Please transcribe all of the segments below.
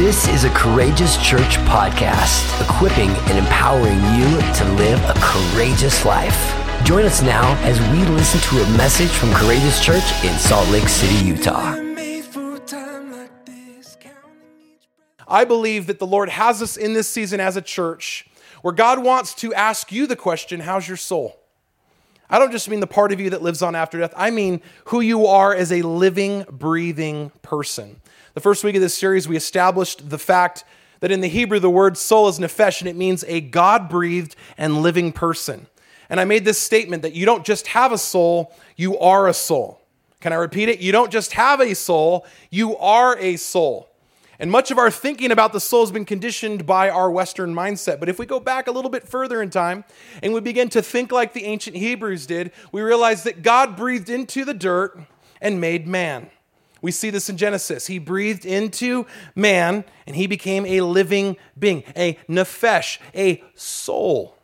This is a Courageous Church podcast, equipping and empowering you to live a courageous life. Join us now as we listen to a message from Courageous Church in Salt Lake City, Utah. I believe that the Lord has us in this season as a church where God wants to ask you the question How's your soul? I don't just mean the part of you that lives on after death, I mean who you are as a living, breathing person. The first week of this series, we established the fact that in the Hebrew, the word soul is nephesh, and it means a God breathed and living person. And I made this statement that you don't just have a soul, you are a soul. Can I repeat it? You don't just have a soul, you are a soul. And much of our thinking about the soul has been conditioned by our Western mindset. But if we go back a little bit further in time and we begin to think like the ancient Hebrews did, we realize that God breathed into the dirt and made man. We see this in Genesis. He breathed into man and he became a living being, a nephesh, a soul.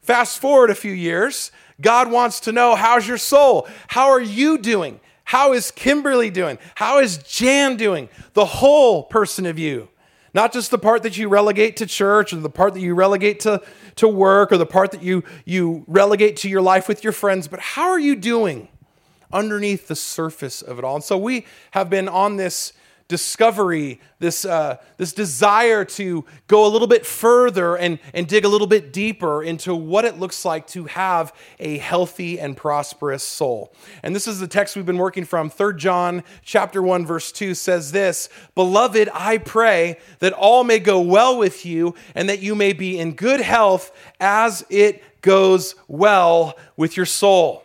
Fast forward a few years, God wants to know how's your soul? How are you doing? How is Kimberly doing? How is Jan doing? The whole person of you. Not just the part that you relegate to church or the part that you relegate to, to work or the part that you, you relegate to your life with your friends, but how are you doing underneath the surface of it all? And so we have been on this discovery, this, uh, this desire to go a little bit further and, and dig a little bit deeper into what it looks like to have a healthy and prosperous soul. And this is the text we've been working from. 3 John chapter 1 verse 2 says this, "Beloved, I pray that all may go well with you and that you may be in good health as it goes well with your soul."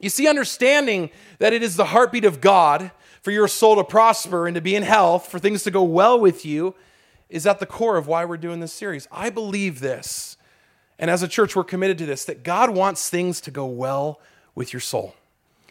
You see understanding that it is the heartbeat of God for your soul to prosper and to be in health, for things to go well with you, is at the core of why we're doing this series. I believe this. And as a church, we're committed to this that God wants things to go well with your soul.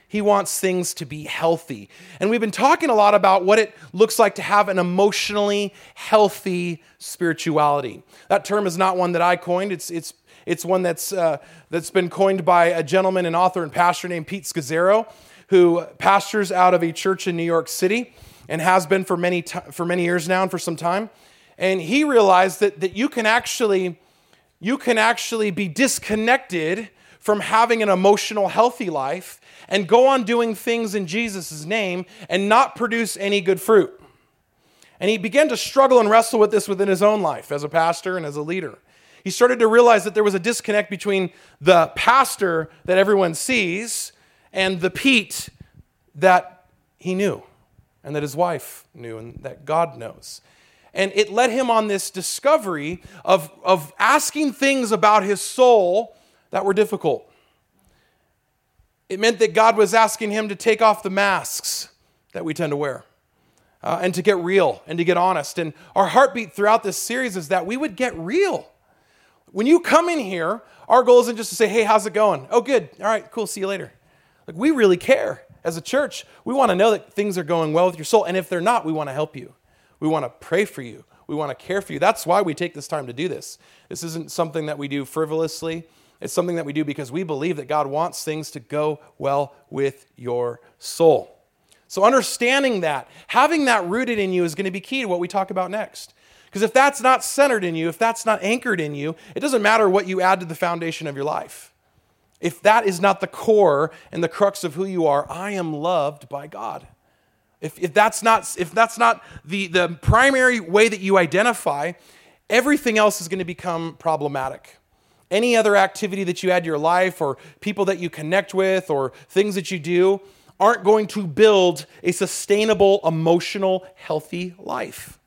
He wants things to be healthy. And we've been talking a lot about what it looks like to have an emotionally healthy spirituality. That term is not one that I coined, it's, it's, it's one that's, uh, that's been coined by a gentleman and author and pastor named Pete Scazzero who pastors out of a church in New York City and has been for many, t- for many years now and for some time. And he realized that, that you can actually you can actually be disconnected from having an emotional healthy life and go on doing things in Jesus' name and not produce any good fruit. And he began to struggle and wrestle with this within his own life as a pastor and as a leader. He started to realize that there was a disconnect between the pastor that everyone sees and the Pete that he knew and that his wife knew and that God knows. And it led him on this discovery of, of asking things about his soul that were difficult. It meant that God was asking him to take off the masks that we tend to wear uh, and to get real and to get honest. And our heartbeat throughout this series is that we would get real. When you come in here, our goal isn't just to say, hey, how's it going? Oh, good. All right, cool. See you later. Like, we really care as a church. We want to know that things are going well with your soul. And if they're not, we want to help you. We want to pray for you. We want to care for you. That's why we take this time to do this. This isn't something that we do frivolously. It's something that we do because we believe that God wants things to go well with your soul. So, understanding that, having that rooted in you is going to be key to what we talk about next. Because if that's not centered in you, if that's not anchored in you, it doesn't matter what you add to the foundation of your life. If that is not the core and the crux of who you are, I am loved by God. If, if that's not, if that's not the, the primary way that you identify, everything else is going to become problematic. Any other activity that you add to your life, or people that you connect with, or things that you do, aren't going to build a sustainable, emotional, healthy life.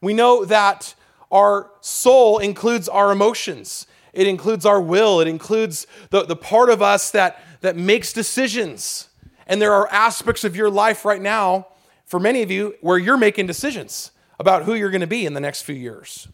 We know that our soul includes our emotions. It includes our will. It includes the, the part of us that, that makes decisions. And there are aspects of your life right now, for many of you, where you're making decisions about who you're going to be in the next few years.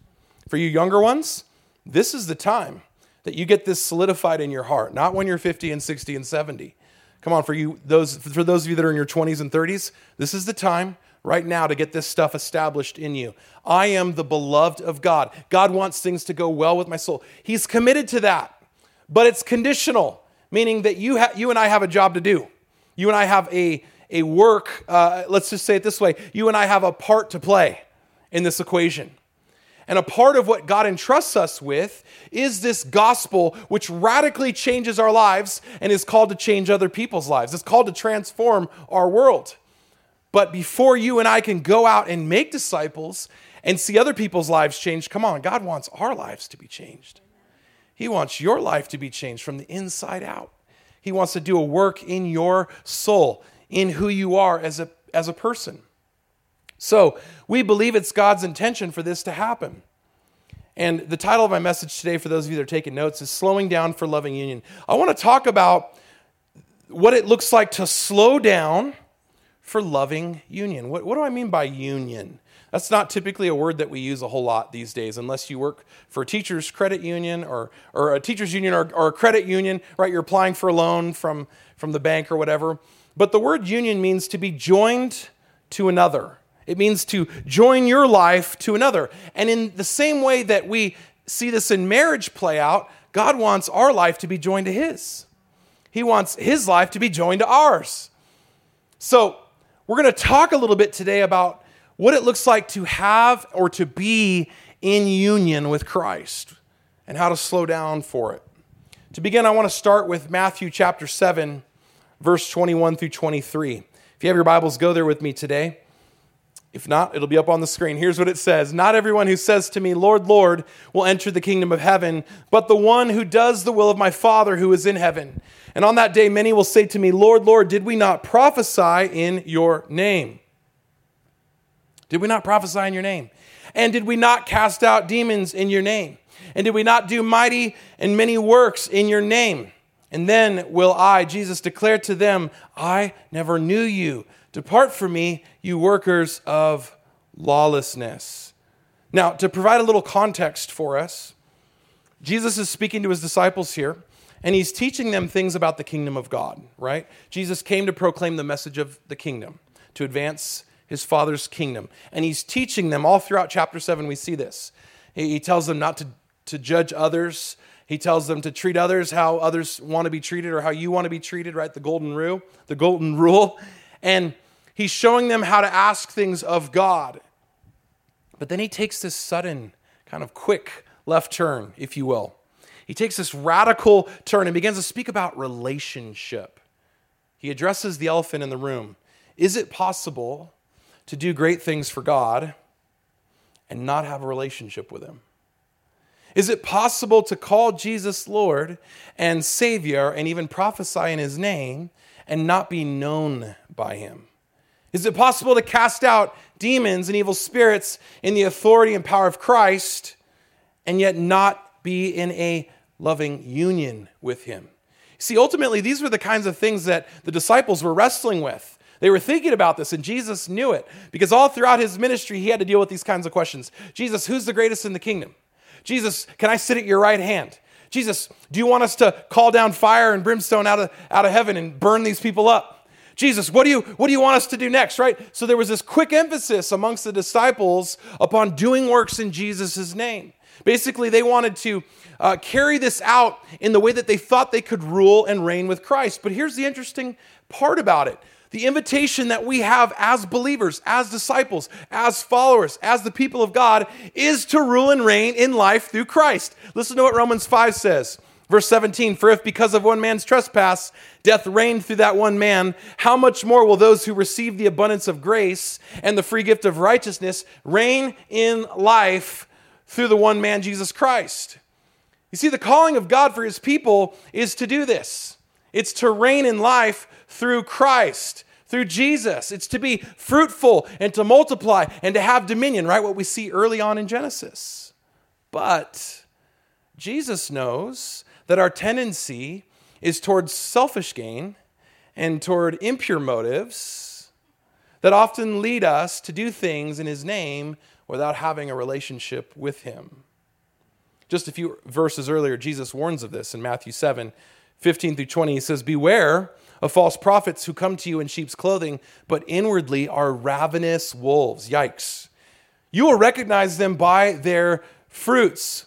For you younger ones, this is the time that you get this solidified in your heart, not when you're 50 and 60 and 70. Come on, for you those for those of you that are in your 20s and 30s, this is the time right now to get this stuff established in you. I am the beloved of God. God wants things to go well with my soul. He's committed to that, but it's conditional, meaning that you, ha- you and I have a job to do. You and I have a, a work, uh, let's just say it this way you and I have a part to play in this equation. And a part of what God entrusts us with is this gospel, which radically changes our lives and is called to change other people's lives. It's called to transform our world. But before you and I can go out and make disciples and see other people's lives change, come on, God wants our lives to be changed. He wants your life to be changed from the inside out. He wants to do a work in your soul, in who you are as a, as a person. So we believe it's God's intention for this to happen. And the title of my message today, for those of you that are taking notes, is Slowing Down for Loving Union. I want to talk about what it looks like to slow down for loving union. What, what do I mean by union? That's not typically a word that we use a whole lot these days, unless you work for a teacher's credit union or, or a teacher's union or, or a credit union, right? You're applying for a loan from, from the bank or whatever. But the word union means to be joined to another. It means to join your life to another. And in the same way that we see this in marriage play out, God wants our life to be joined to His. He wants His life to be joined to ours. So, we're going to talk a little bit today about what it looks like to have or to be in union with Christ and how to slow down for it. To begin, I want to start with Matthew chapter 7, verse 21 through 23. If you have your Bibles, go there with me today. If not, it'll be up on the screen. Here's what it says Not everyone who says to me, Lord, Lord, will enter the kingdom of heaven, but the one who does the will of my Father who is in heaven. And on that day, many will say to me, Lord, Lord, did we not prophesy in your name? Did we not prophesy in your name? And did we not cast out demons in your name? And did we not do mighty and many works in your name? And then will I, Jesus, declare to them, I never knew you. Depart from me, you workers of lawlessness. Now, to provide a little context for us, Jesus is speaking to his disciples here, and he's teaching them things about the kingdom of God, right? Jesus came to proclaim the message of the kingdom, to advance his Father's kingdom. And he's teaching them all throughout chapter 7, we see this. He tells them not to, to judge others. He tells them to treat others how others want to be treated or how you want to be treated, right? The golden rule, the golden rule. And He's showing them how to ask things of God. But then he takes this sudden, kind of quick left turn, if you will. He takes this radical turn and begins to speak about relationship. He addresses the elephant in the room. Is it possible to do great things for God and not have a relationship with Him? Is it possible to call Jesus Lord and Savior and even prophesy in His name and not be known by Him? Is it possible to cast out demons and evil spirits in the authority and power of Christ and yet not be in a loving union with Him? See, ultimately, these were the kinds of things that the disciples were wrestling with. They were thinking about this, and Jesus knew it because all throughout his ministry, he had to deal with these kinds of questions Jesus, who's the greatest in the kingdom? Jesus, can I sit at your right hand? Jesus, do you want us to call down fire and brimstone out of, out of heaven and burn these people up? Jesus, what do you what do you want us to do next, right? So there was this quick emphasis amongst the disciples upon doing works in Jesus' name. Basically, they wanted to uh, carry this out in the way that they thought they could rule and reign with Christ. But here's the interesting part about it the invitation that we have as believers, as disciples, as followers, as the people of God is to rule and reign in life through Christ. Listen to what Romans 5 says. Verse 17, for if because of one man's trespass death reigned through that one man, how much more will those who receive the abundance of grace and the free gift of righteousness reign in life through the one man, Jesus Christ? You see, the calling of God for his people is to do this it's to reign in life through Christ. Through Jesus. It's to be fruitful and to multiply and to have dominion, right? What we see early on in Genesis. But Jesus knows that our tendency is towards selfish gain and toward impure motives that often lead us to do things in his name without having a relationship with him. Just a few verses earlier, Jesus warns of this in Matthew 7 15 through 20. He says, Beware of false prophets who come to you in sheep's clothing, but inwardly are ravenous wolves. Yikes. You will recognize them by their fruits.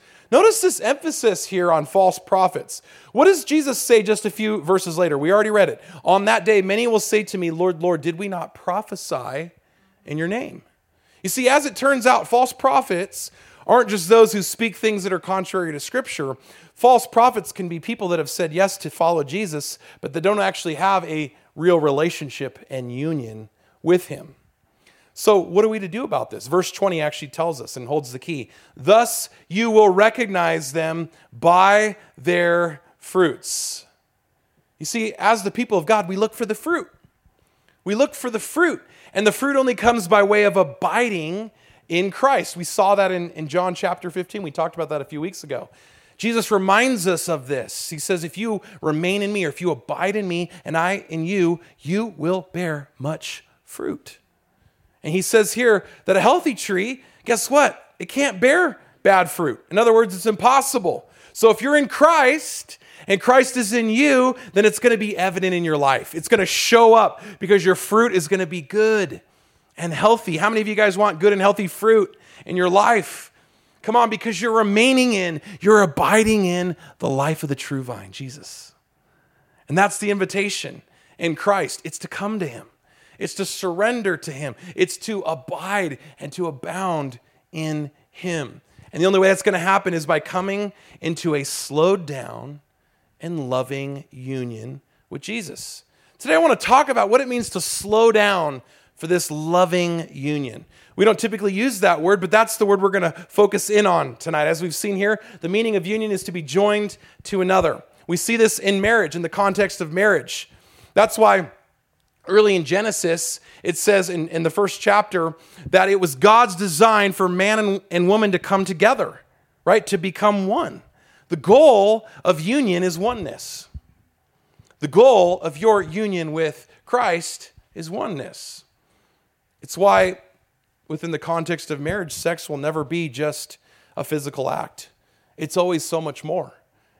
Notice this emphasis here on false prophets. What does Jesus say just a few verses later? We already read it. On that day, many will say to me, Lord, Lord, did we not prophesy in your name? You see, as it turns out, false prophets aren't just those who speak things that are contrary to Scripture. False prophets can be people that have said yes to follow Jesus, but they don't actually have a real relationship and union with Him. So, what are we to do about this? Verse 20 actually tells us and holds the key. Thus, you will recognize them by their fruits. You see, as the people of God, we look for the fruit. We look for the fruit, and the fruit only comes by way of abiding in Christ. We saw that in, in John chapter 15. We talked about that a few weeks ago. Jesus reminds us of this. He says, If you remain in me, or if you abide in me, and I in you, you will bear much fruit. And he says here that a healthy tree, guess what? It can't bear bad fruit. In other words, it's impossible. So if you're in Christ and Christ is in you, then it's going to be evident in your life. It's going to show up because your fruit is going to be good and healthy. How many of you guys want good and healthy fruit in your life? Come on, because you're remaining in, you're abiding in the life of the true vine, Jesus. And that's the invitation in Christ. It's to come to Him. It's to surrender to Him. It's to abide and to abound in Him. And the only way that's going to happen is by coming into a slowed down and loving union with Jesus. Today, I want to talk about what it means to slow down for this loving union. We don't typically use that word, but that's the word we're going to focus in on tonight. As we've seen here, the meaning of union is to be joined to another. We see this in marriage, in the context of marriage. That's why early in Genesis, it says in, in the first chapter that it was God's design for man and, and woman to come together, right? To become one. The goal of union is oneness. The goal of your union with Christ is oneness. It's why, within the context of marriage, sex will never be just a physical act. It's always so much more.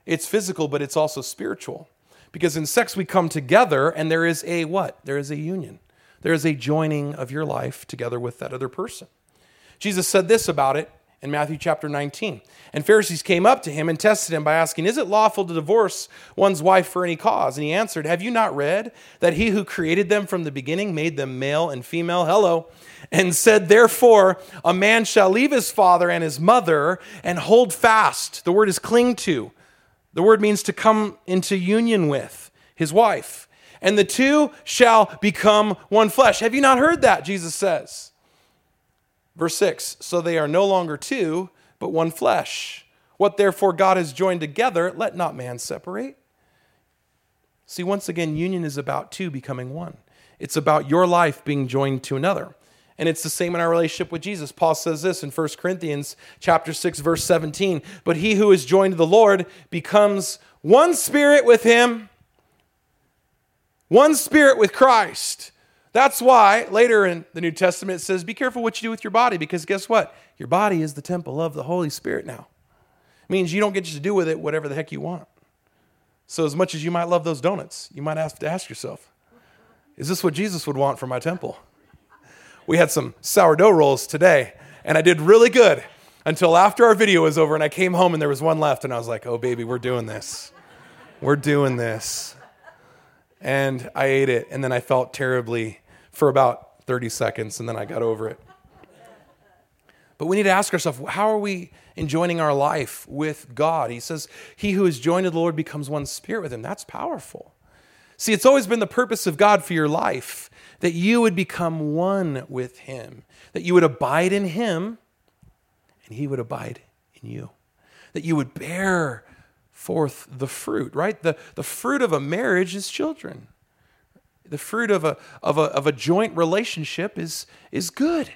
It's physical, but it's also spiritual. Because in sex, we come together and there is a what? There is a union. There is a joining of your life together with that other person. Jesus said this about it in Matthew chapter 19. And Pharisees came up to him and tested him by asking, Is it lawful to divorce one's wife for any cause? And he answered, Have you not read that he who created them from the beginning made them male and female? Hello. And said, Therefore, a man shall leave his father and his mother and hold fast. The word is cling to the word means to come into union with his wife. And the two shall become one flesh. Have you not heard that? Jesus says. Verse 6 So they are no longer two, but one flesh. What therefore God has joined together, let not man separate. See, once again, union is about two becoming one. It's about your life being joined to another. And it's the same in our relationship with Jesus. Paul says this in 1 Corinthians chapter 6 verse 17, but he who is joined to the Lord becomes one spirit with him, one spirit with Christ. That's why later in the New Testament it says, Be careful what you do with your body, because guess what? Your body is the temple of the Holy Spirit now. It means you don't get to do with it whatever the heck you want. So, as much as you might love those donuts, you might have to ask yourself, Is this what Jesus would want for my temple? We had some sourdough rolls today, and I did really good until after our video was over and I came home and there was one left, and I was like, oh, baby, we're doing this. We're doing this. And I ate it, and then I felt terribly for about 30 seconds, and then I got over it. But we need to ask ourselves how are we enjoying our life with God? He says, He who is joined to the Lord becomes one spirit with Him. That's powerful. See, it's always been the purpose of God for your life that you would become one with him, that you would abide in him and he would abide in you, that you would bear forth the fruit, right? The, the fruit of a marriage is children. The fruit of a, of a, of a joint relationship is, is good.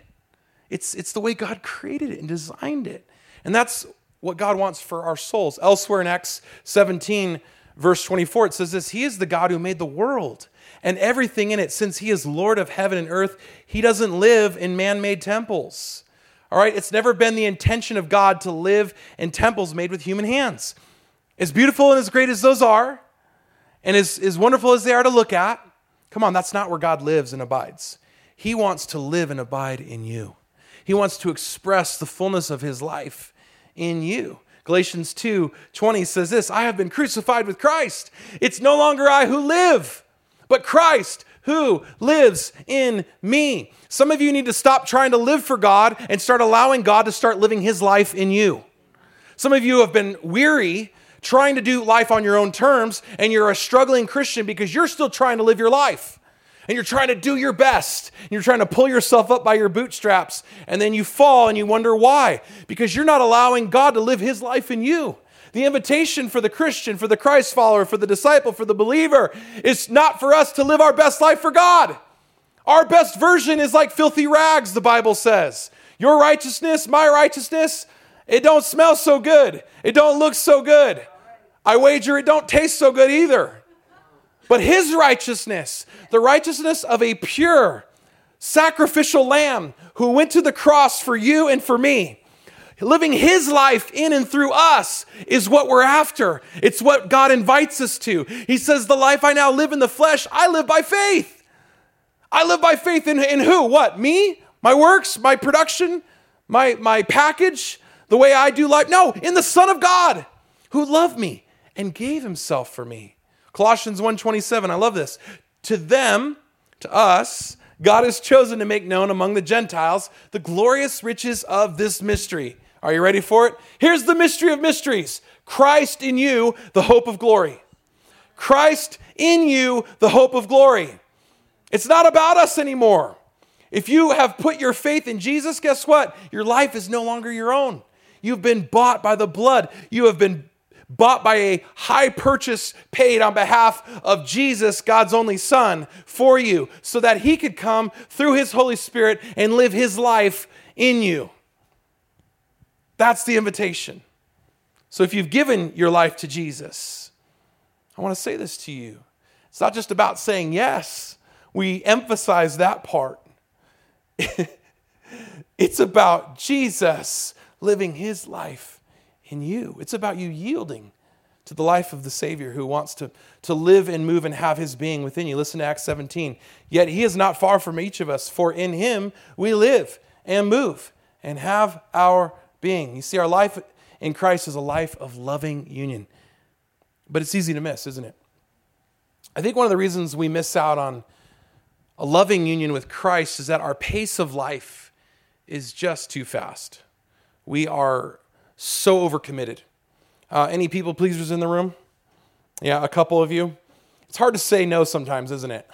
It's, it's the way God created it and designed it. And that's what God wants for our souls. Elsewhere in Acts 17, verse 24, it says this He is the God who made the world and everything in it. Since he is Lord of heaven and earth, he doesn't live in man made temples. All right, it's never been the intention of God to live in temples made with human hands. As beautiful and as great as those are, and as, as wonderful as they are to look at, come on, that's not where God lives and abides. He wants to live and abide in you. He wants to express the fullness of his life in you. Galatians 2 20 says this I have been crucified with Christ. It's no longer I who live, but Christ who lives in me. Some of you need to stop trying to live for God and start allowing God to start living his life in you. Some of you have been weary trying to do life on your own terms, and you're a struggling Christian because you're still trying to live your life. And you're trying to do your best. And you're trying to pull yourself up by your bootstraps. And then you fall and you wonder why. Because you're not allowing God to live his life in you. The invitation for the Christian, for the Christ follower, for the disciple, for the believer is not for us to live our best life for God. Our best version is like filthy rags, the Bible says. Your righteousness, my righteousness, it don't smell so good. It don't look so good. I wager it don't taste so good either. But his righteousness, the righteousness of a pure, sacrificial lamb who went to the cross for you and for me, living his life in and through us is what we're after. It's what God invites us to. He says, The life I now live in the flesh, I live by faith. I live by faith in, in who? What? Me? My works? My production? My, my package? The way I do life? No, in the Son of God who loved me and gave himself for me. Colossians 1:27, I love this. To them, to us, God has chosen to make known among the Gentiles the glorious riches of this mystery. Are you ready for it? Here's the mystery of mysteries Christ in you, the hope of glory. Christ in you, the hope of glory. It's not about us anymore. If you have put your faith in Jesus, guess what? Your life is no longer your own. You've been bought by the blood. You have been bought by a high purchase paid on behalf of Jesus, God's only Son, for you, so that He could come through His Holy Spirit and live His life in you. That's the invitation. So if you've given your life to Jesus, I want to say this to you. It's not just about saying yes, we emphasize that part. it's about Jesus living His life in you. It's about you yielding to the life of the Savior who wants to, to live and move and have his being within you. Listen to Acts 17. Yet he is not far from each of us, for in him we live and move and have our being. You see, our life in Christ is a life of loving union. But it's easy to miss, isn't it? I think one of the reasons we miss out on a loving union with Christ is that our pace of life is just too fast. We are so overcommitted. Uh, any people pleasers in the room? Yeah, a couple of you. It's hard to say no sometimes, isn't it?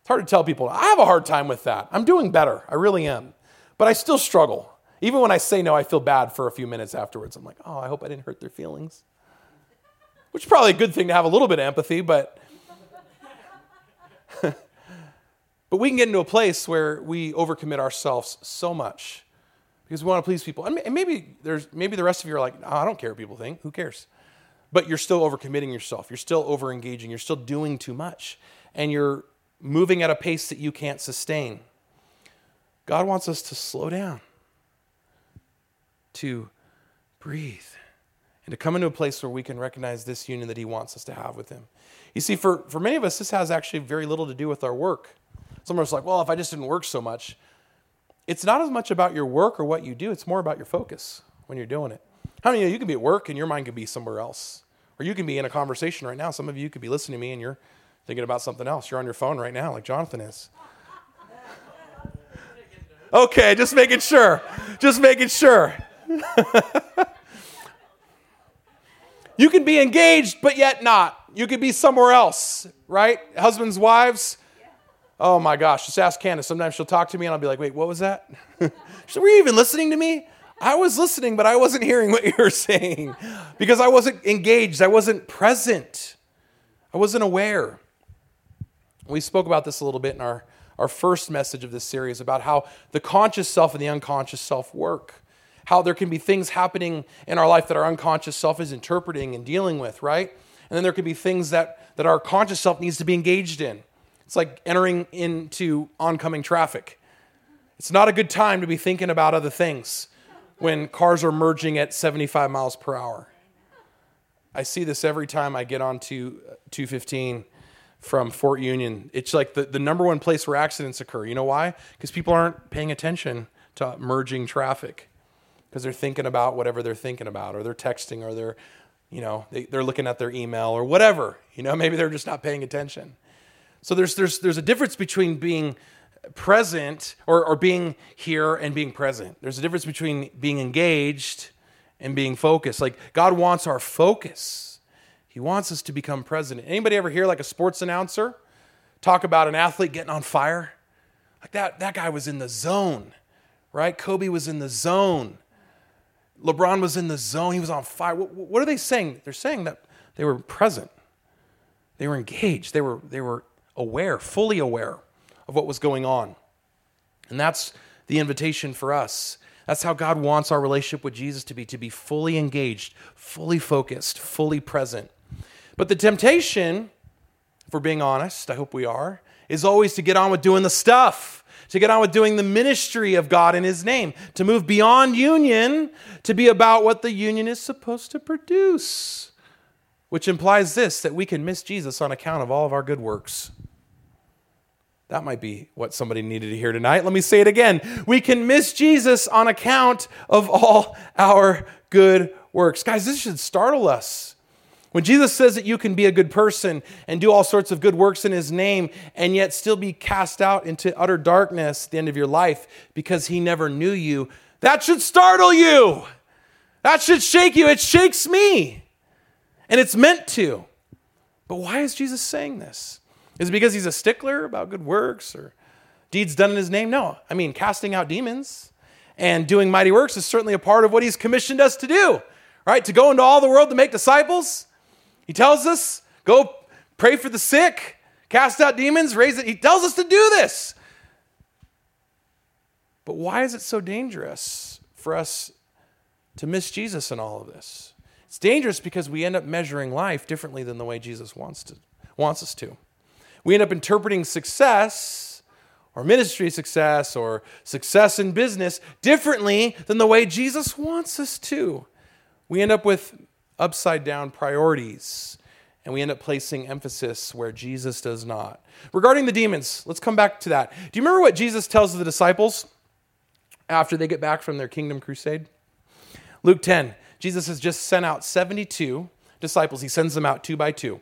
It's hard to tell people. I have a hard time with that. I'm doing better. I really am. But I still struggle. Even when I say no, I feel bad for a few minutes afterwards. I'm like, oh, I hope I didn't hurt their feelings. Which is probably a good thing to have a little bit of empathy, but. but we can get into a place where we overcommit ourselves so much because we want to please people. And maybe there's maybe the rest of you are like, oh, I don't care what people think. Who cares? But you're still overcommitting yourself. You're still over engaging. You're still doing too much, and you're moving at a pace that you can't sustain. God wants us to slow down, to breathe, and to come into a place where we can recognize this union that He wants us to have with Him. You see, for, for many of us, this has actually very little to do with our work. Some of us are like, well, if I just didn't work so much, it's not as much about your work or what you do, it's more about your focus when you're doing it. How many of you, you can be at work and your mind can be somewhere else? Or you can be in a conversation right now. Some of you could be listening to me and you're thinking about something else. You're on your phone right now, like Jonathan is. Okay, just making sure. Just making sure. you can be engaged, but yet not. You could be somewhere else, right? Husbands, wives, Oh my gosh, just ask Candace. Sometimes she'll talk to me and I'll be like, wait, what was that? She's like, were you even listening to me? I was listening, but I wasn't hearing what you were saying because I wasn't engaged. I wasn't present. I wasn't aware. We spoke about this a little bit in our, our first message of this series about how the conscious self and the unconscious self work. How there can be things happening in our life that our unconscious self is interpreting and dealing with, right? And then there can be things that, that our conscious self needs to be engaged in. It's like entering into oncoming traffic. It's not a good time to be thinking about other things when cars are merging at 75 miles per hour. I see this every time I get on to uh, 215 from Fort Union. It's like the, the number one place where accidents occur. You know why? Because people aren't paying attention to merging traffic because they're thinking about whatever they're thinking about, or they're texting, or they're, you know, they, they're looking at their email or whatever. You know, maybe they're just not paying attention. So there's, there's, there's a difference between being present or, or being here and being present. There's a difference between being engaged and being focused. Like God wants our focus. He wants us to become president. Anybody ever hear like a sports announcer talk about an athlete getting on fire? Like that, that guy was in the zone, right? Kobe was in the zone. LeBron was in the zone. He was on fire. What, what are they saying? They're saying that they were present. They were engaged. They were, they were aware, fully aware of what was going on. And that's the invitation for us. That's how God wants our relationship with Jesus to be to be fully engaged, fully focused, fully present. But the temptation, if we're being honest, I hope we are, is always to get on with doing the stuff, to get on with doing the ministry of God in His name, to move beyond union, to be about what the union is supposed to produce, which implies this that we can miss Jesus on account of all of our good works. That might be what somebody needed to hear tonight. Let me say it again. We can miss Jesus on account of all our good works. Guys, this should startle us. When Jesus says that you can be a good person and do all sorts of good works in his name and yet still be cast out into utter darkness at the end of your life because he never knew you, that should startle you. That should shake you. It shakes me. And it's meant to. But why is Jesus saying this? Is it because he's a stickler about good works or deeds done in his name? No. I mean, casting out demons and doing mighty works is certainly a part of what he's commissioned us to do, right? To go into all the world to make disciples. He tells us, go pray for the sick, cast out demons, raise it. He tells us to do this. But why is it so dangerous for us to miss Jesus in all of this? It's dangerous because we end up measuring life differently than the way Jesus wants to wants us to we end up interpreting success or ministry success or success in business differently than the way Jesus wants us to. We end up with upside down priorities and we end up placing emphasis where Jesus does not. Regarding the demons, let's come back to that. Do you remember what Jesus tells the disciples after they get back from their kingdom crusade? Luke 10, Jesus has just sent out 72 disciples. He sends them out two by two.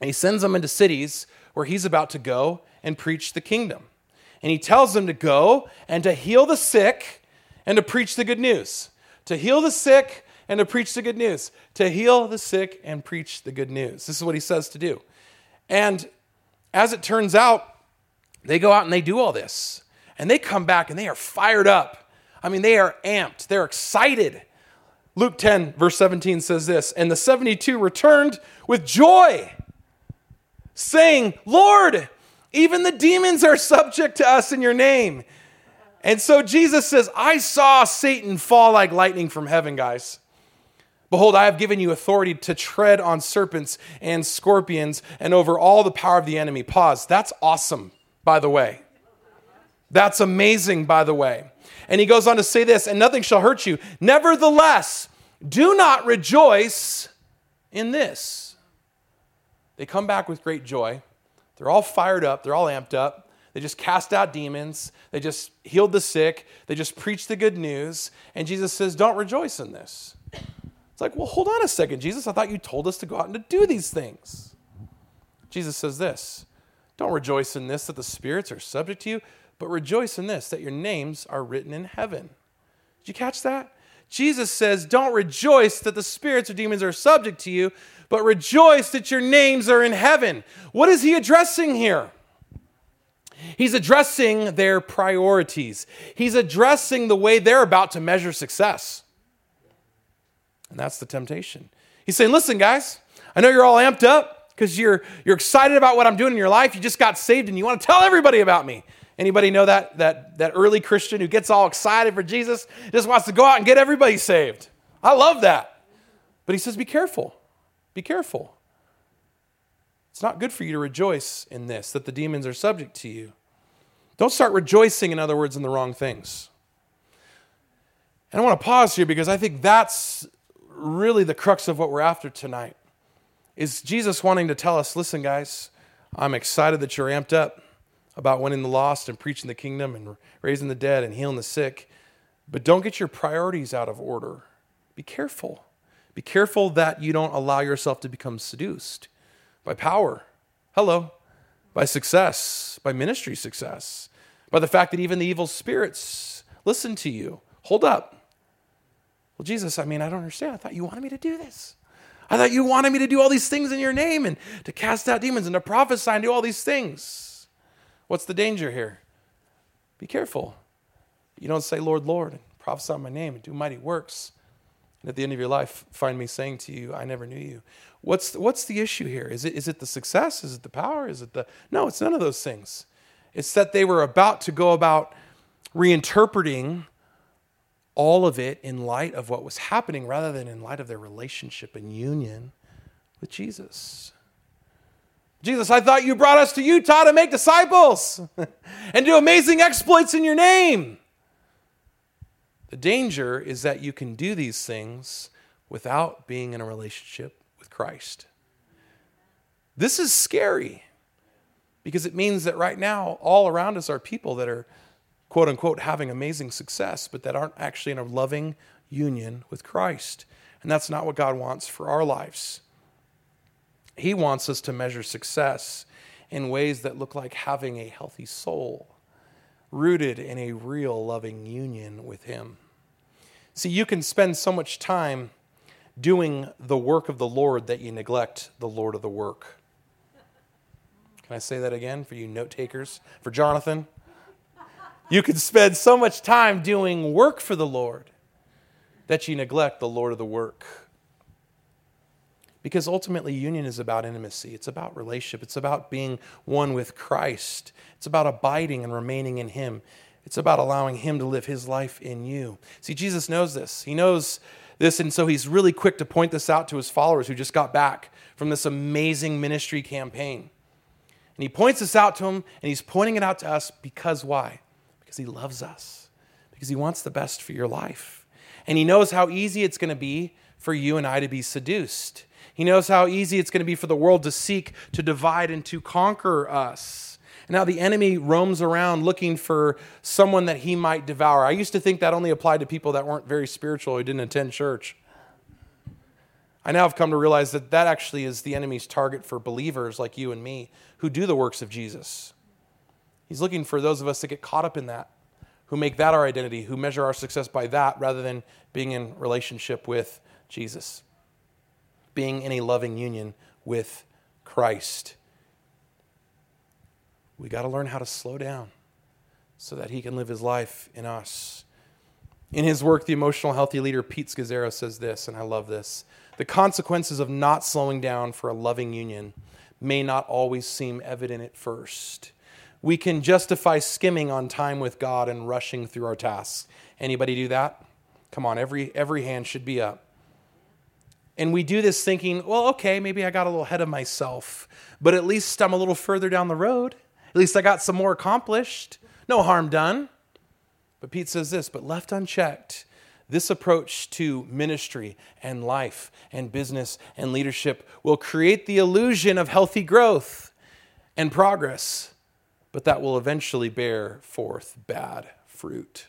And he sends them into cities where he's about to go and preach the kingdom. And he tells them to go and to heal the sick and to preach the good news. To heal the sick and to preach the good news. To heal the sick and preach the good news. This is what he says to do. And as it turns out, they go out and they do all this. And they come back and they are fired up. I mean, they are amped, they're excited. Luke 10, verse 17 says this And the 72 returned with joy saying, Lord, even the demons are subject to us in your name. And so Jesus says, I saw Satan fall like lightning from heaven, guys. Behold, I have given you authority to tread on serpents and scorpions and over all the power of the enemy. Pause. That's awesome, by the way. That's amazing, by the way. And he goes on to say this, and nothing shall hurt you. Nevertheless, do not rejoice in this they come back with great joy. They're all fired up, they're all amped up. They just cast out demons, they just healed the sick, they just preached the good news. And Jesus says, Don't rejoice in this. It's like, well, hold on a second, Jesus. I thought you told us to go out and to do these things. Jesus says this Don't rejoice in this that the spirits are subject to you, but rejoice in this that your names are written in heaven. Did you catch that? Jesus says, Don't rejoice that the spirits or demons are subject to you, but rejoice that your names are in heaven. What is he addressing here? He's addressing their priorities. He's addressing the way they're about to measure success. And that's the temptation. He's saying, listen, guys, I know you're all amped up because you're, you're excited about what I'm doing in your life. You just got saved and you want to tell everybody about me. Anybody know that, that, that early Christian who gets all excited for Jesus, just wants to go out and get everybody saved? I love that. But he says, be careful. Be careful. It's not good for you to rejoice in this, that the demons are subject to you. Don't start rejoicing, in other words, in the wrong things. And I want to pause here because I think that's really the crux of what we're after tonight is Jesus wanting to tell us listen, guys, I'm excited that you're amped up about winning the lost and preaching the kingdom and raising the dead and healing the sick, but don't get your priorities out of order. Be careful. Be careful that you don't allow yourself to become seduced by power. Hello. By success, by ministry success, by the fact that even the evil spirits listen to you. Hold up. Well, Jesus, I mean, I don't understand. I thought you wanted me to do this. I thought you wanted me to do all these things in your name and to cast out demons and to prophesy and do all these things. What's the danger here? Be careful. You don't say, Lord, Lord, and prophesy my name and do mighty works. And at the end of your life, find me saying to you, I never knew you. What's, what's the issue here? Is it, is it the success? Is it the power? Is it the. No, it's none of those things. It's that they were about to go about reinterpreting all of it in light of what was happening rather than in light of their relationship and union with Jesus. Jesus, I thought you brought us to Utah to make disciples and do amazing exploits in your name. The danger is that you can do these things without being in a relationship with Christ. This is scary because it means that right now, all around us are people that are quote unquote having amazing success, but that aren't actually in a loving union with Christ. And that's not what God wants for our lives. He wants us to measure success in ways that look like having a healthy soul, rooted in a real loving union with Him. See, you can spend so much time doing the work of the Lord that you neglect the Lord of the work. Can I say that again for you note takers? For Jonathan? You can spend so much time doing work for the Lord that you neglect the Lord of the work. Because ultimately, union is about intimacy. It's about relationship. It's about being one with Christ. It's about abiding and remaining in Him. It's about allowing Him to live His life in you. See, Jesus knows this. He knows this, and so He's really quick to point this out to His followers who just got back from this amazing ministry campaign. And He points this out to them, and He's pointing it out to us because why? Because He loves us, because He wants the best for your life. And He knows how easy it's going to be for you and I to be seduced. He knows how easy it's going to be for the world to seek to divide and to conquer us. And how the enemy roams around looking for someone that he might devour. I used to think that only applied to people that weren't very spiritual who didn't attend church. I now have come to realize that that actually is the enemy's target for believers like you and me who do the works of Jesus. He's looking for those of us that get caught up in that, who make that our identity, who measure our success by that rather than being in relationship with Jesus, being in a loving union with Christ. We got to learn how to slow down so that he can live his life in us. In his work, The Emotional Healthy Leader, Pete Scazzero says this, and I love this. The consequences of not slowing down for a loving union may not always seem evident at first we can justify skimming on time with God and rushing through our tasks. Anybody do that? Come on, every every hand should be up. And we do this thinking, well, okay, maybe I got a little ahead of myself, but at least I'm a little further down the road. At least I got some more accomplished. No harm done. But Pete says this, but left unchecked, this approach to ministry and life and business and leadership will create the illusion of healthy growth and progress but that will eventually bear forth bad fruit.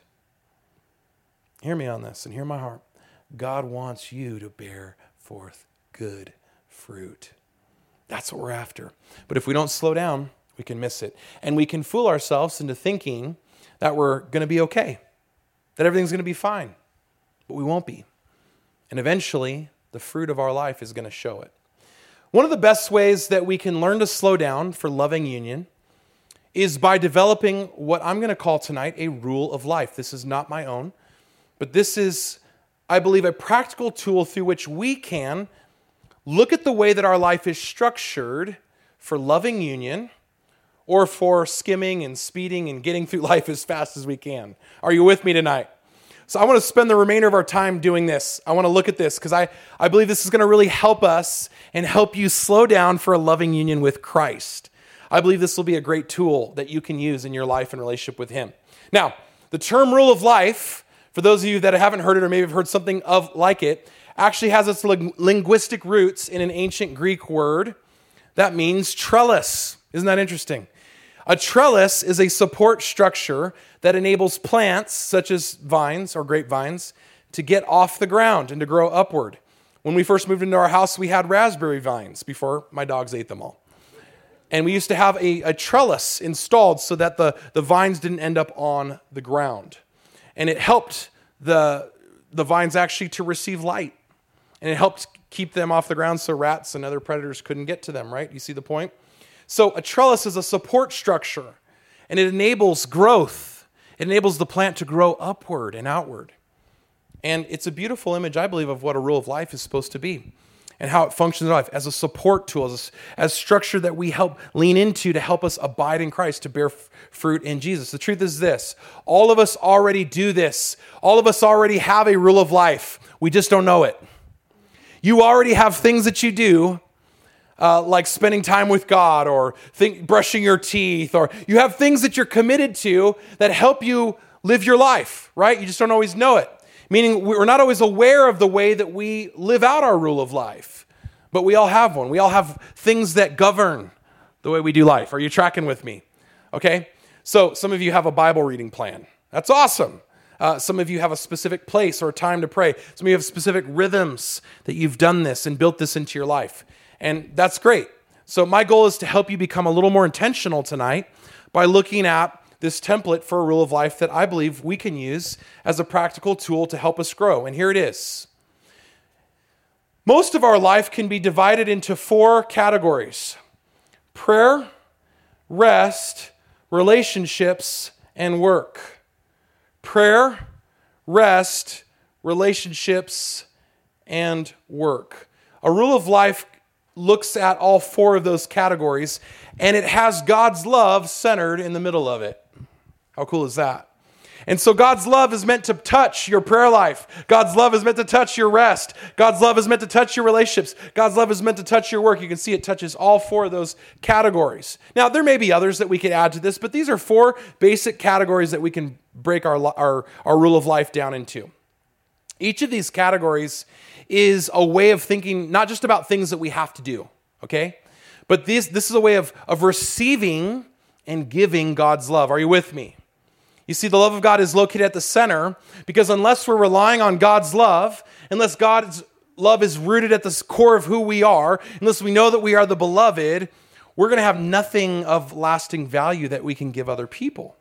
Hear me on this and hear my heart. God wants you to bear forth good fruit. That's what we're after. But if we don't slow down, we can miss it. And we can fool ourselves into thinking that we're going to be okay, that everything's going to be fine. But we won't be. And eventually, the fruit of our life is going to show it. One of the best ways that we can learn to slow down for loving union is by developing what I'm going to call tonight a rule of life. This is not my own, but this is, I believe, a practical tool through which we can look at the way that our life is structured for loving union or for skimming and speeding and getting through life as fast as we can. Are you with me tonight? So I want to spend the remainder of our time doing this. I want to look at this because I, I believe this is going to really help us and help you slow down for a loving union with Christ. I believe this will be a great tool that you can use in your life and relationship with Him. Now, the term rule of life, for those of you that haven't heard it or maybe have heard something of like it, actually has its linguistic roots in an ancient Greek word that means trellis. Isn't that interesting? A trellis is a support structure that enables plants, such as vines or grapevines, to get off the ground and to grow upward. When we first moved into our house, we had raspberry vines before my dogs ate them all. And we used to have a, a trellis installed so that the, the vines didn't end up on the ground. And it helped the, the vines actually to receive light. And it helped keep them off the ground so rats and other predators couldn't get to them, right? You see the point? So a trellis is a support structure and it enables growth. It enables the plant to grow upward and outward. And it's a beautiful image, I believe, of what a rule of life is supposed to be and how it functions in life as a support tool, as, a, as structure that we help lean into to help us abide in Christ, to bear f- fruit in Jesus. The truth is this all of us already do this, all of us already have a rule of life. We just don't know it. You already have things that you do. Uh, like spending time with God or think, brushing your teeth, or you have things that you're committed to that help you live your life, right? You just don't always know it meaning we're not always aware of the way that we live out our rule of life, but we all have one. We all have things that govern the way we do life. Are you tracking with me? Okay? So, some of you have a Bible reading plan. That's awesome. Uh, some of you have a specific place or time to pray. Some of you have specific rhythms that you've done this and built this into your life. And that's great. So, my goal is to help you become a little more intentional tonight by looking at this template for a rule of life that I believe we can use as a practical tool to help us grow. And here it is. Most of our life can be divided into four categories prayer, rest, relationships, and work. Prayer, rest, relationships, and work. A rule of life looks at all four of those categories, and it has God's love centered in the middle of it. How cool is that? And so God's love is meant to touch your prayer life. God's love is meant to touch your rest. God's love is meant to touch your relationships. God's love is meant to touch your work. You can see it touches all four of those categories. Now, there may be others that we could add to this, but these are four basic categories that we can break our, our, our rule of life down into. Each of these categories is a way of thinking not just about things that we have to do, okay? But this, this is a way of, of receiving and giving God's love. Are you with me? You see, the love of God is located at the center because unless we're relying on God's love, unless God's love is rooted at the core of who we are, unless we know that we are the beloved, we're going to have nothing of lasting value that we can give other people.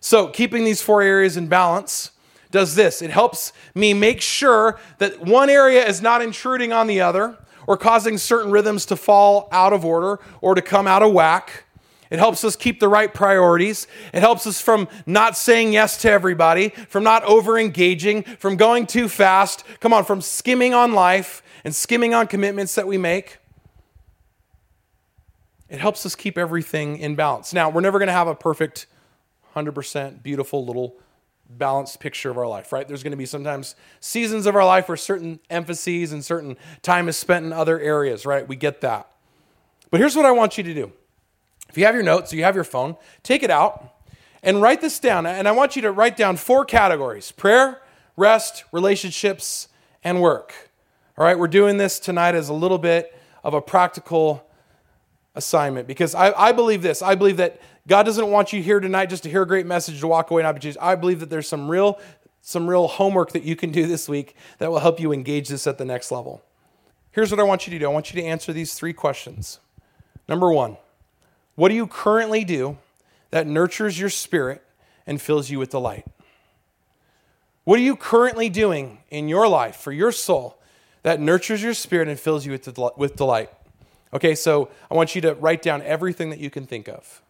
So, keeping these four areas in balance does this it helps me make sure that one area is not intruding on the other or causing certain rhythms to fall out of order or to come out of whack. It helps us keep the right priorities. It helps us from not saying yes to everybody, from not over engaging, from going too fast. Come on, from skimming on life and skimming on commitments that we make. It helps us keep everything in balance. Now, we're never going to have a perfect, 100% beautiful little balanced picture of our life, right? There's going to be sometimes seasons of our life where certain emphases and certain time is spent in other areas, right? We get that. But here's what I want you to do if you have your notes, you have your phone, take it out and write this down. And I want you to write down four categories prayer, rest, relationships, and work. All right, we're doing this tonight as a little bit of a practical assignment because I, I believe this. I believe that God doesn't want you here tonight just to hear a great message to walk away and not be changed. I believe that there's some real, some real homework that you can do this week that will help you engage this at the next level. Here's what I want you to do I want you to answer these three questions. Number one, what do you currently do that nurtures your spirit and fills you with delight? What are you currently doing in your life for your soul that nurtures your spirit and fills you with delight? Okay, so I want you to write down everything that you can think of.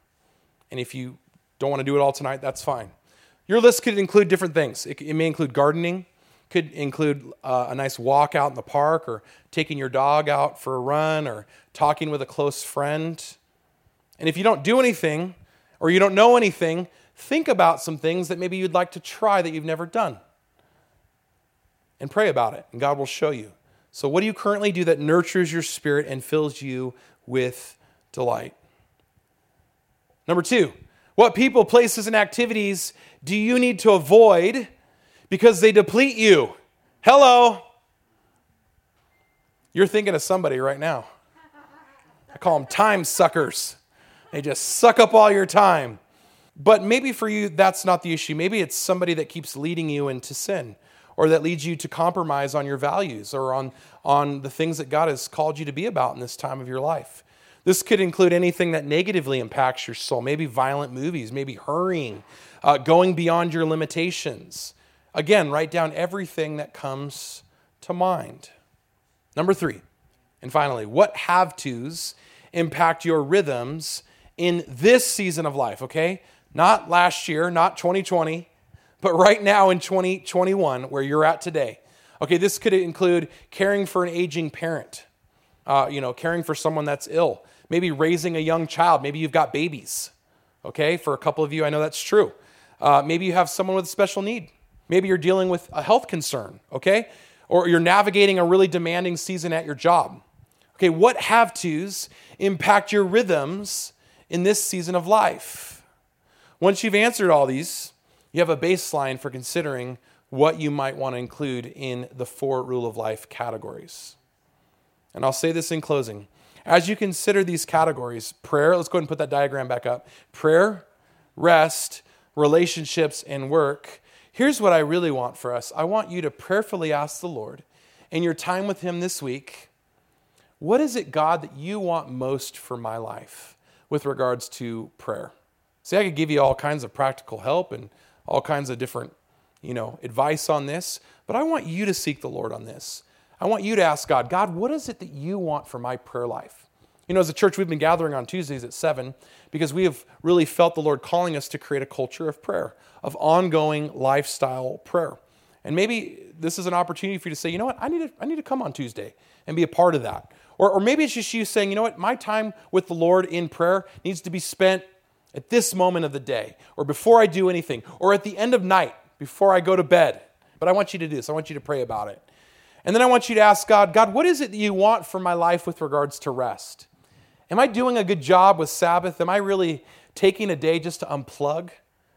And if you don't want to do it all tonight, that's fine. Your list could include different things. It, it may include gardening, could include uh, a nice walk out in the park, or taking your dog out for a run, or talking with a close friend. And if you don't do anything or you don't know anything, think about some things that maybe you'd like to try that you've never done. And pray about it, and God will show you. So, what do you currently do that nurtures your spirit and fills you with delight? Number two, what people, places, and activities do you need to avoid because they deplete you? Hello. You're thinking of somebody right now. I call them time suckers. They just suck up all your time. But maybe for you, that's not the issue. Maybe it's somebody that keeps leading you into sin or that leads you to compromise on your values or on, on the things that God has called you to be about in this time of your life. This could include anything that negatively impacts your soul, maybe violent movies, maybe hurrying, uh, going beyond your limitations. Again, write down everything that comes to mind. Number three, and finally, what have tos impact your rhythms in this season of life, okay? Not last year, not 2020, but right now in 2021, where you're at today. Okay, this could include caring for an aging parent, uh, you know, caring for someone that's ill, maybe raising a young child. Maybe you've got babies. Okay, for a couple of you, I know that's true. Uh, maybe you have someone with a special need. Maybe you're dealing with a health concern. Okay, or you're navigating a really demanding season at your job. Okay, what have tos impact your rhythms in this season of life? Once you've answered all these, you have a baseline for considering what you might want to include in the four rule of life categories. And I'll say this in closing. As you consider these categories prayer, let's go ahead and put that diagram back up prayer, rest, relationships, and work. Here's what I really want for us I want you to prayerfully ask the Lord in your time with Him this week what is it, God, that you want most for my life with regards to prayer? See, I could give you all kinds of practical help and all kinds of different, you know, advice on this, but I want you to seek the Lord on this. I want you to ask God, God, what is it that you want for my prayer life? You know, as a church, we've been gathering on Tuesdays at 7 because we have really felt the Lord calling us to create a culture of prayer, of ongoing lifestyle prayer. And maybe this is an opportunity for you to say, you know what, I need to, I need to come on Tuesday and be a part of that. Or, or maybe it's just you saying, you know what, my time with the Lord in prayer needs to be spent at this moment of the day, or before I do anything, or at the end of night, before I go to bed. But I want you to do this. I want you to pray about it. And then I want you to ask God, God, what is it that you want for my life with regards to rest? Am I doing a good job with Sabbath? Am I really taking a day just to unplug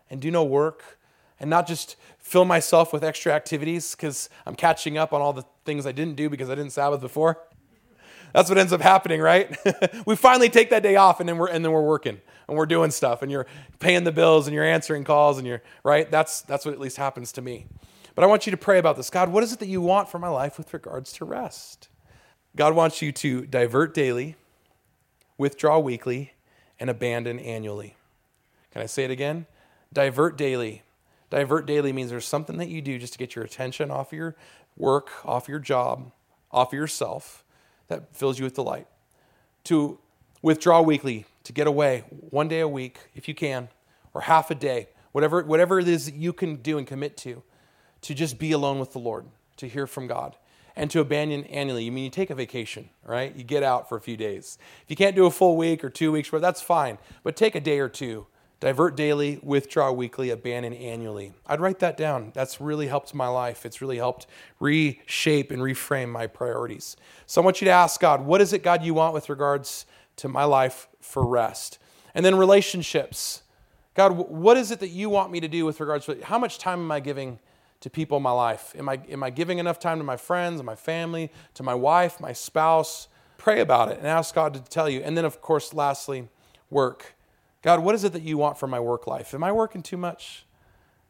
and do no work and not just fill myself with extra activities because I'm catching up on all the things I didn't do because I didn't Sabbath before? That's what ends up happening, right? we finally take that day off and then we're and then we're working and we're doing stuff and you're paying the bills and you're answering calls and you're right. That's that's what at least happens to me. But I want you to pray about this. God, what is it that you want for my life with regards to rest? God wants you to divert daily, withdraw weekly, and abandon annually. Can I say it again? Divert daily. Divert daily means there's something that you do just to get your attention off your work, off your job, off yourself that fills you with delight. To withdraw weekly, to get away one day a week, if you can, or half a day, whatever, whatever it is that you can do and commit to, to just be alone with the Lord, to hear from God. And to abandon annually, you mean you take a vacation, right? You get out for a few days. If you can't do a full week or two weeks, that's fine. But take a day or two Divert daily, withdraw weekly, abandon annually. I'd write that down. That's really helped my life. It's really helped reshape and reframe my priorities. So I want you to ask God, what is it, God, you want with regards to my life for rest? And then relationships. God, what is it that you want me to do with regards to how much time am I giving to people in my life? Am I, am I giving enough time to my friends, my family, to my wife, my spouse? Pray about it and ask God to tell you. And then, of course, lastly, work. God, what is it that you want for my work life? Am I working too much?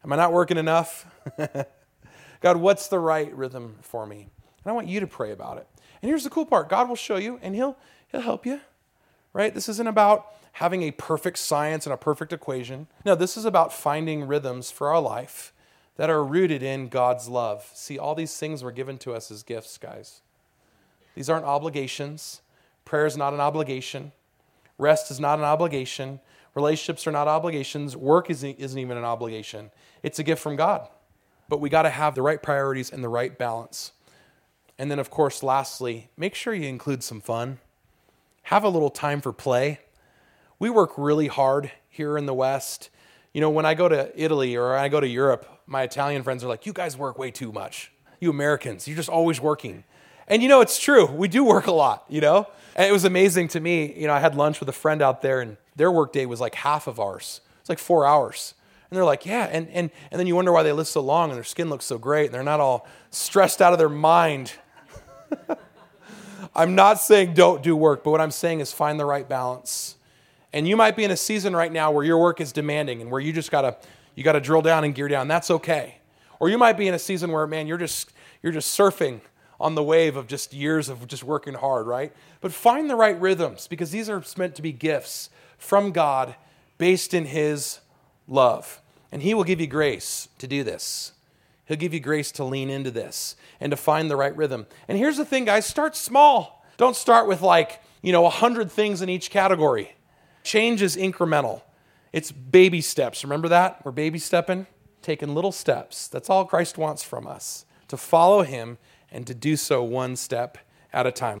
Am I not working enough? God, what's the right rhythm for me? And I want you to pray about it. And here's the cool part God will show you and He'll, he'll help you, right? This isn't about having a perfect science and a perfect equation. No, this is about finding rhythms for our life that are rooted in God's love. See, all these things were given to us as gifts, guys. These aren't obligations. Prayer is not an obligation. Rest is not an obligation. Relationships are not obligations. Work isn't, isn't even an obligation. It's a gift from God. But we got to have the right priorities and the right balance. And then, of course, lastly, make sure you include some fun. Have a little time for play. We work really hard here in the West. You know, when I go to Italy or I go to Europe, my Italian friends are like, You guys work way too much. You Americans, you're just always working. And you know, it's true. We do work a lot, you know? And it was amazing to me. You know, I had lunch with a friend out there, and their workday was like half of ours. It's like four hours. And they're like, yeah. And, and, and then you wonder why they live so long and their skin looks so great and they're not all stressed out of their mind. I'm not saying don't do work, but what I'm saying is find the right balance. And you might be in a season right now where your work is demanding and where you just gotta you gotta drill down and gear down. That's okay. Or you might be in a season where, man, you're just you're just surfing on the wave of just years of just working hard, right? But find the right rhythms because these are meant to be gifts from God based in His love. And He will give you grace to do this. He'll give you grace to lean into this and to find the right rhythm. And here's the thing, guys start small. Don't start with like, you know, 100 things in each category. Change is incremental, it's baby steps. Remember that? We're baby stepping, taking little steps. That's all Christ wants from us to follow Him and to do so one step at a time.